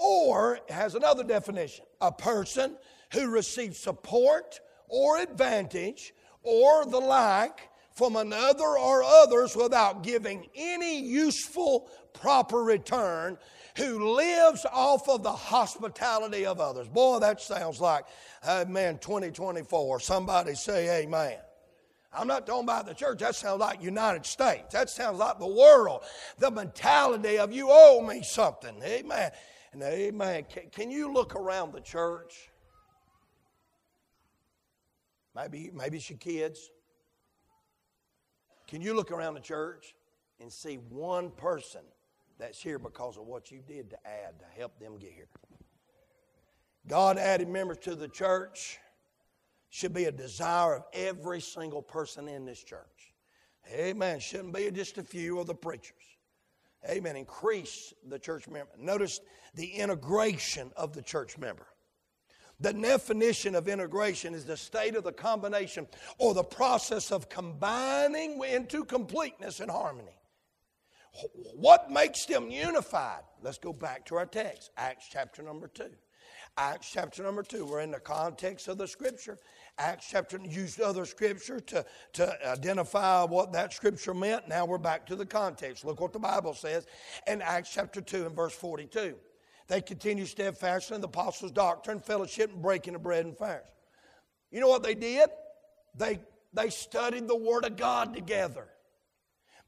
Or has another definition a person who receives support or advantage or the like from another or others without giving any useful, proper return, who lives off of the hospitality of others. Boy, that sounds like, uh, amen, 2024. Somebody say amen. I'm not talking about the church. That sounds like United States. That sounds like the world. The mentality of you owe me something. Amen. And amen. Can, can you look around the church? Maybe, maybe it's your kids. Can you look around the church and see one person that's here because of what you did to add to help them get here? God added members to the church should be a desire of every single person in this church. Amen. Shouldn't be just a few of the preachers. Amen. Increase the church member. Notice the integration of the church member. The definition of integration is the state of the combination or the process of combining into completeness and harmony. What makes them unified? Let's go back to our text, Acts chapter number 2. Acts chapter number 2, we're in the context of the scripture. Acts chapter used other scripture to, to identify what that scripture meant. Now we're back to the context. Look what the Bible says in Acts chapter 2 and verse 42. They continue steadfastly in the apostles' doctrine, fellowship, and breaking of bread and fast. You know what they did? They, they studied the Word of God together.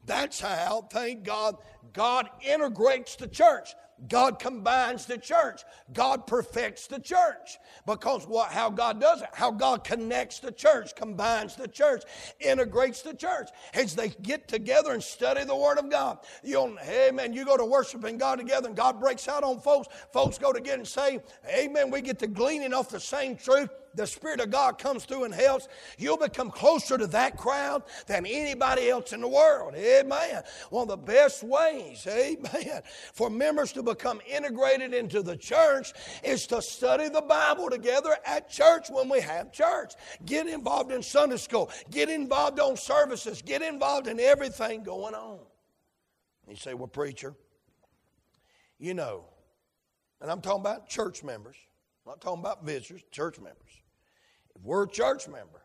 That's how, thank God, God integrates the church. God combines the church. God perfects the church. Because what, how God does it, how God connects the church, combines the church, integrates the church. As they get together and study the Word of God. You'll, amen, you go to worshiping God together and God breaks out on folks. Folks go to get and say, amen, we get to gleaning off the same truth the Spirit of God comes through and helps, you'll become closer to that crowd than anybody else in the world. Amen. One of the best ways, amen, for members to become integrated into the church is to study the Bible together at church when we have church. Get involved in Sunday school. Get involved on services. Get involved in everything going on. You say, well, preacher, you know, and I'm talking about church members. I'm not talking about visitors, church members. If we're a church member,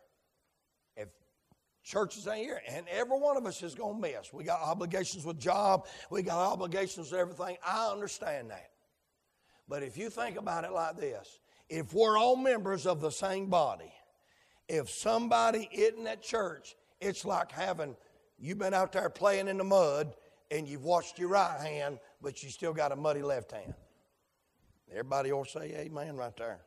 churches ain't here, and every one of us is going to miss. We got obligations with job, we got obligations with everything. I understand that. But if you think about it like this, if we're all members of the same body, if somebody isn't at church, it's like having you've been out there playing in the mud and you've washed your right hand, but you still got a muddy left hand. Everybody will say amen right there.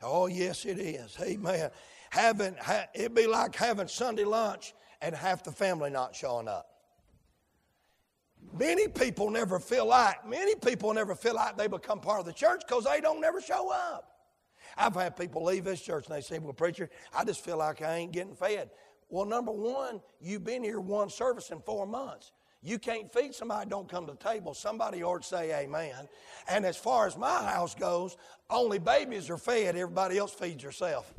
Oh, yes, it is. Amen. Having, ha, it'd be like having Sunday lunch and half the family not showing up. Many people never feel like, many people never feel like they become part of the church because they don't never show up. I've had people leave this church and they say, Well, preacher, I just feel like I ain't getting fed. Well, number one, you've been here one service in four months. You can't feed somebody don't come to the table. Somebody ought to say amen. And as far as my house goes, only babies are fed, everybody else feeds yourself.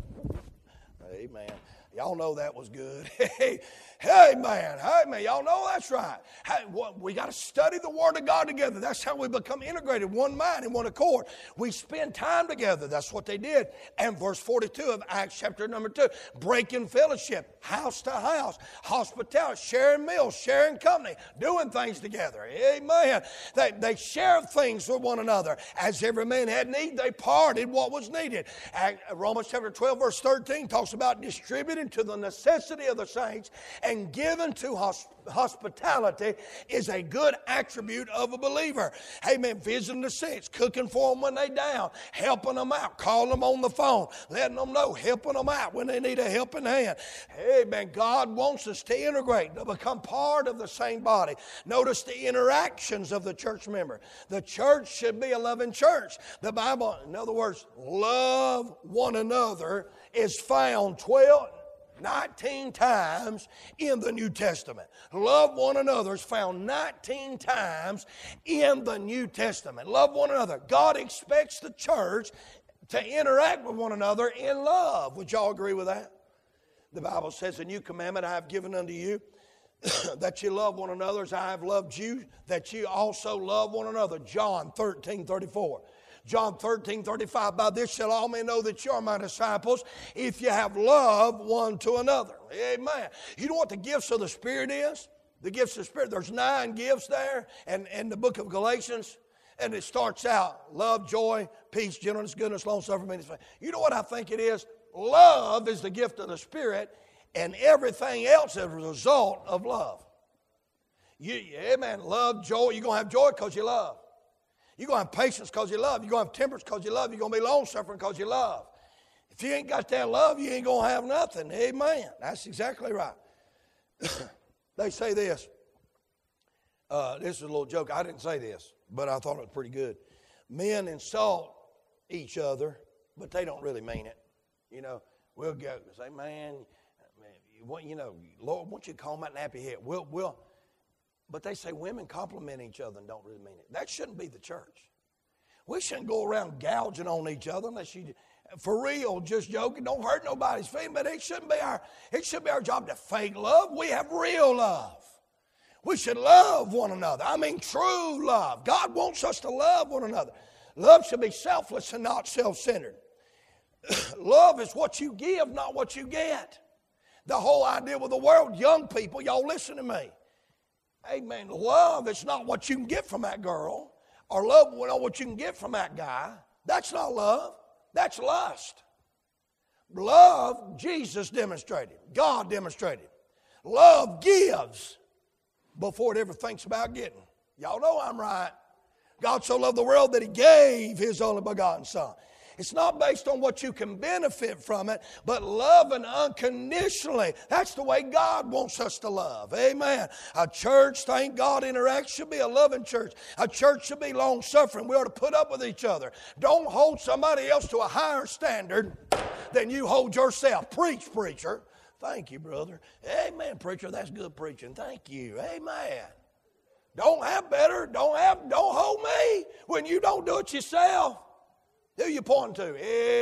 Amen. Y'all know that was good. Hey, man. Hey, man. Y'all know that's right. Hey, we got to study the Word of God together. That's how we become integrated, one mind and one accord. We spend time together. That's what they did. And verse 42 of Acts chapter number 2 breaking fellowship, house to house, hospitality, sharing meals, sharing company, doing things together. Amen. They, they shared things with one another. As every man had need, they parted what was needed. Romans chapter 12, verse 13 talks about distributing to the necessity of the saints and and given to hospitality is a good attribute of a believer. Amen. Visiting the saints, cooking for them when they down, helping them out, calling them on the phone, letting them know, helping them out when they need a helping hand. Amen. God wants us to integrate, to become part of the same body. Notice the interactions of the church member. The church should be a loving church. The Bible, in other words, love one another is found 12 19 times in the New Testament. Love one another is found 19 times in the New Testament. Love one another. God expects the church to interact with one another in love. Would y'all agree with that? The Bible says, A new commandment I have given unto you. that you love one another as I have loved you, that you also love one another. John 13, 34. John 13, 35, by this shall all men know that you are my disciples if you have love one to another. Amen. You know what the gifts of the Spirit is? The gifts of the Spirit, there's nine gifts there, and in the book of Galatians, and it starts out love, joy, peace, gentleness, goodness, long suffering. You know what I think it is? Love is the gift of the Spirit, and everything else is a result of love. You, amen. Love, joy. You're going to have joy because you love. You're going to have patience because you love. You're going to have temperance because you love. You're going to be long suffering because you love. If you ain't got that love, you ain't going to have nothing. Amen. That's exactly right. they say this. Uh, this is a little joke. I didn't say this, but I thought it was pretty good. Men insult each other, but they don't really mean it. You know, we'll go say, man, you know, Lord, won't you call my nappy head? We'll, we'll, but they say women compliment each other and don't really mean it. That shouldn't be the church. We shouldn't go around gouging on each other unless you, for real, just joking. Don't hurt nobody's feelings. But it shouldn't be our, it should be our job to fake love. We have real love. We should love one another. I mean, true love. God wants us to love one another. Love should be selfless and not self-centered. love is what you give, not what you get. The whole idea with the world, young people, y'all listen to me. Amen. Love is not what you can get from that girl, or love is not what you can get from that guy. That's not love. That's lust. Love, Jesus demonstrated. God demonstrated. Love gives before it ever thinks about getting. Y'all know I'm right. God so loved the world that He gave His only begotten Son. It's not based on what you can benefit from it, but loving unconditionally. That's the way God wants us to love. Amen. A church, thank God, interacts should be a loving church. A church should be long suffering. We ought to put up with each other. Don't hold somebody else to a higher standard than you hold yourself. Preach, preacher. Thank you, brother. Amen, preacher. That's good preaching. Thank you. Amen. Don't have better. Don't have. Don't hold me when you don't do it yourself. Who you pointing to?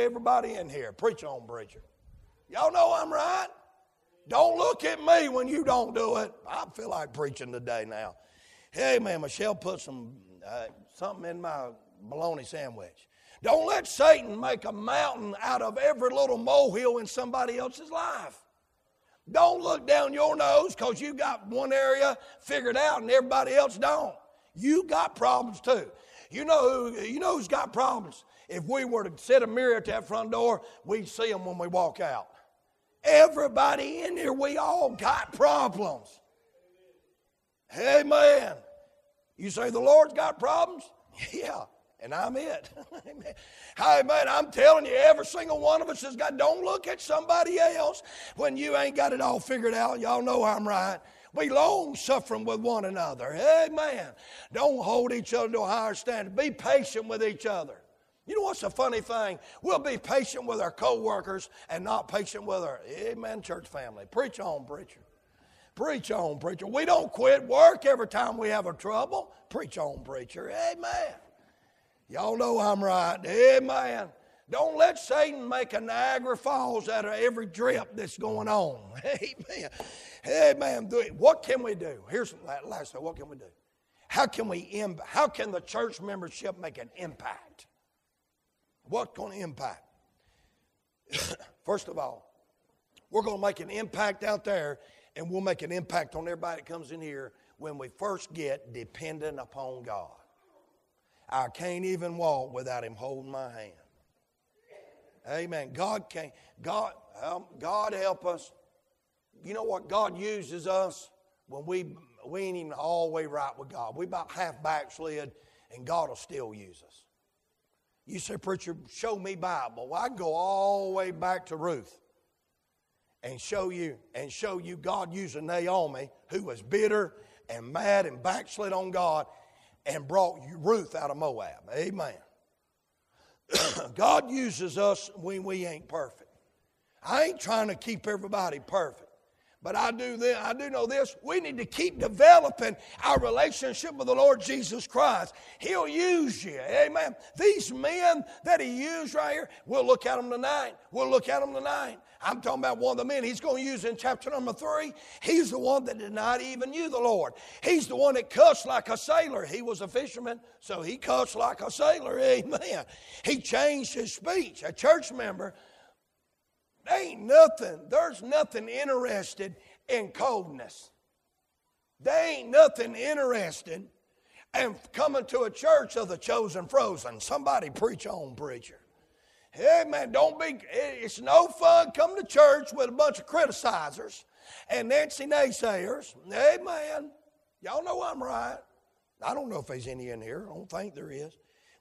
Everybody in here. Preach on, preacher. Y'all know I'm right. Don't look at me when you don't do it. I feel like preaching today now. Hey, man, Michelle put some uh, something in my bologna sandwich. Don't let Satan make a mountain out of every little molehill in somebody else's life. Don't look down your nose because you got one area figured out and everybody else don't. You got problems too. You know who, you know who's got problems? If we were to set a mirror at that front door, we'd see them when we walk out. Everybody in here, we all got problems. Amen. You say the Lord's got problems? Yeah and I'm it. hey, man, I'm telling you, every single one of us has got, don't look at somebody else when you ain't got it all figured out. Y'all know I'm right. Be long suffering with one another. Amen. Don't hold each other to a higher standard. Be patient with each other. You know what's the funny thing? We'll be patient with our co-workers and not patient with our Amen church family. Preach on, preacher. Preach on, preacher. We don't quit work every time we have a trouble. Preach on, preacher. Amen. Y'all know I'm right. Amen. Don't let Satan make a Niagara Falls out of every drip that's going on. Amen. Amen. What can we do? Here's last thing. What can we do? How can we how can the church membership make an impact? What's going to impact? First of all, we're going to make an impact out there, and we'll make an impact on everybody that comes in here when we first get dependent upon God. I can't even walk without Him holding my hand. Amen. God can't. God, um, God help us. You know what? God uses us when we we ain't even all the way right with God. We about half backslid, and God will still use us. You say, preacher, show me Bible. Well, I go all the way back to Ruth and show you and show you God using Naomi, who was bitter and mad and backslid on God, and brought Ruth out of Moab. Amen. God uses us when we ain't perfect. I ain't trying to keep everybody perfect. But I do this, I do know this. We need to keep developing our relationship with the Lord Jesus Christ. He'll use you. Amen. These men that he used right here, we'll look at them tonight. We'll look at them tonight. I'm talking about one of the men he's going to use in chapter number three. He's the one that did not even knew the Lord. He's the one that cussed like a sailor. He was a fisherman, so he cussed like a sailor. Amen. He changed his speech. A church member ain't nothing, there's nothing interested in coldness. They ain't nothing interested in coming to a church of the chosen frozen. Somebody preach on, preacher. Hey man, don't be, it's no fun coming to church with a bunch of criticizers and Nancy naysayers. Hey man, Y'all know I'm right. I don't know if there's any in here. I don't think there is.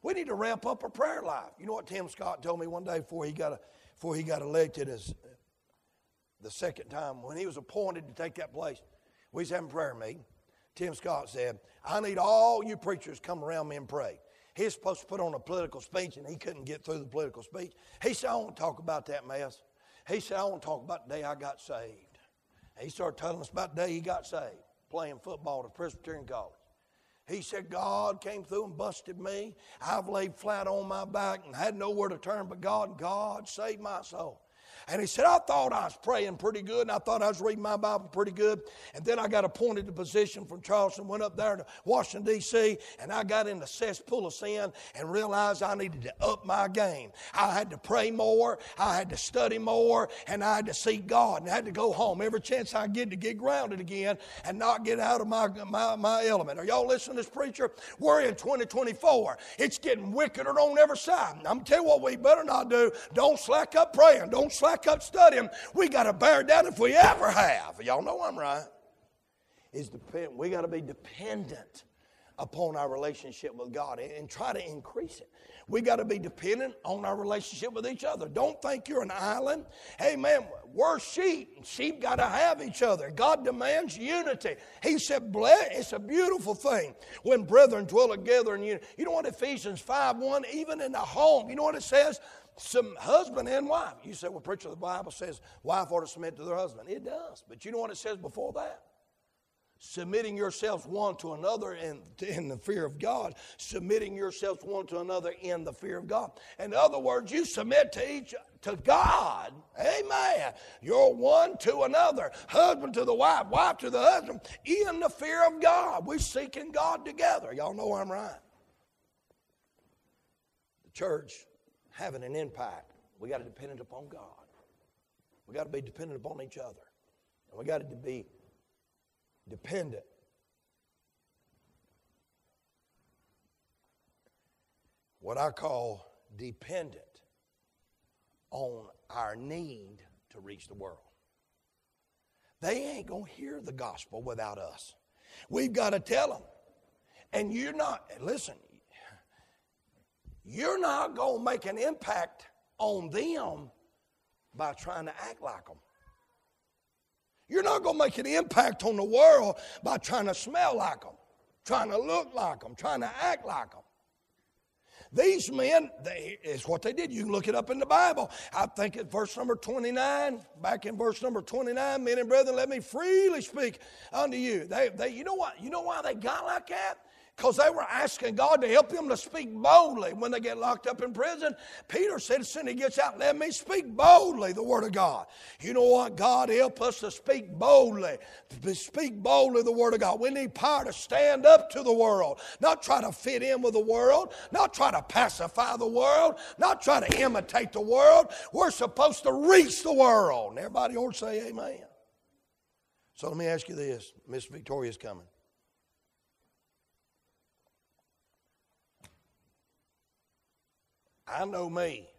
We need to ramp up our prayer life. You know what Tim Scott told me one day before he got a before he got elected as the second time, when he was appointed to take that place, we was having prayer meeting. Tim Scott said, I need all you preachers come around me and pray. He's supposed to put on a political speech and he couldn't get through the political speech. He said, I won't talk about that mess. He said, I want to talk about the day I got saved. And he started telling us about the day he got saved, playing football at Presbyterian College. He said, God came through and busted me. I've laid flat on my back and had nowhere to turn but God. God saved my soul. And he said, I thought I was praying pretty good, and I thought I was reading my Bible pretty good. And then I got appointed to position from Charleston, went up there to Washington, D.C., and I got in the cesspool of sin and realized I needed to up my game. I had to pray more, I had to study more, and I had to seek God, and I had to go home every chance I get to get grounded again and not get out of my, my, my element. Are y'all listening to this preacher? We're in 2024. It's getting wickeder on every side. I'm telling you what we better not do. Don't slack up praying. Don't slack back up studying, we got to bear down if we ever have. Y'all know I'm right. Is depend, we got to be dependent upon our relationship with God and try to increase it. We got to be dependent on our relationship with each other. Don't think you're an island. Hey, man, we're sheep. Sheep got to have each other. God demands unity. He said, Bless it's a beautiful thing when brethren dwell together in unity. You know what Ephesians 5 1, even in the home, you know what it says? Some husband and wife. You say, well, preacher, the Bible says wife ought to submit to their husband. It does. But you know what it says before that? submitting yourselves one to another in, in the fear of God, submitting yourselves one to another in the fear of God. In other words, you submit to each to God. Amen. You're one to another, husband to the wife, wife to the husband, in the fear of God. We're seeking God together. Y'all know I'm right. The church having an impact. We got to depend upon God. We got to be dependent upon each other. And we got to be dependent. What I call dependent on our need to reach the world. They ain't going to hear the gospel without us. We've got to tell them. And you're not, listen, you're not going to make an impact on them by trying to act like them. You're not going to make an impact on the world by trying to smell like them, trying to look like them, trying to act like them. These men, they, it's what they did. You can look it up in the Bible. I think at verse number 29, back in verse number 29, men and brethren, let me freely speak unto you. They, they, you know what? You know why they got like that? Because they were asking God to help them to speak boldly when they get locked up in prison. Peter said, as soon as he gets out, let me speak boldly the Word of God. You know what? God help us to speak boldly. To speak boldly the Word of God. We need power to stand up to the world, not try to fit in with the world, not try to pacify the world, not try to imitate the world. We're supposed to reach the world. Everybody ought to say amen. So let me ask you this. Miss Victoria's coming. I know me.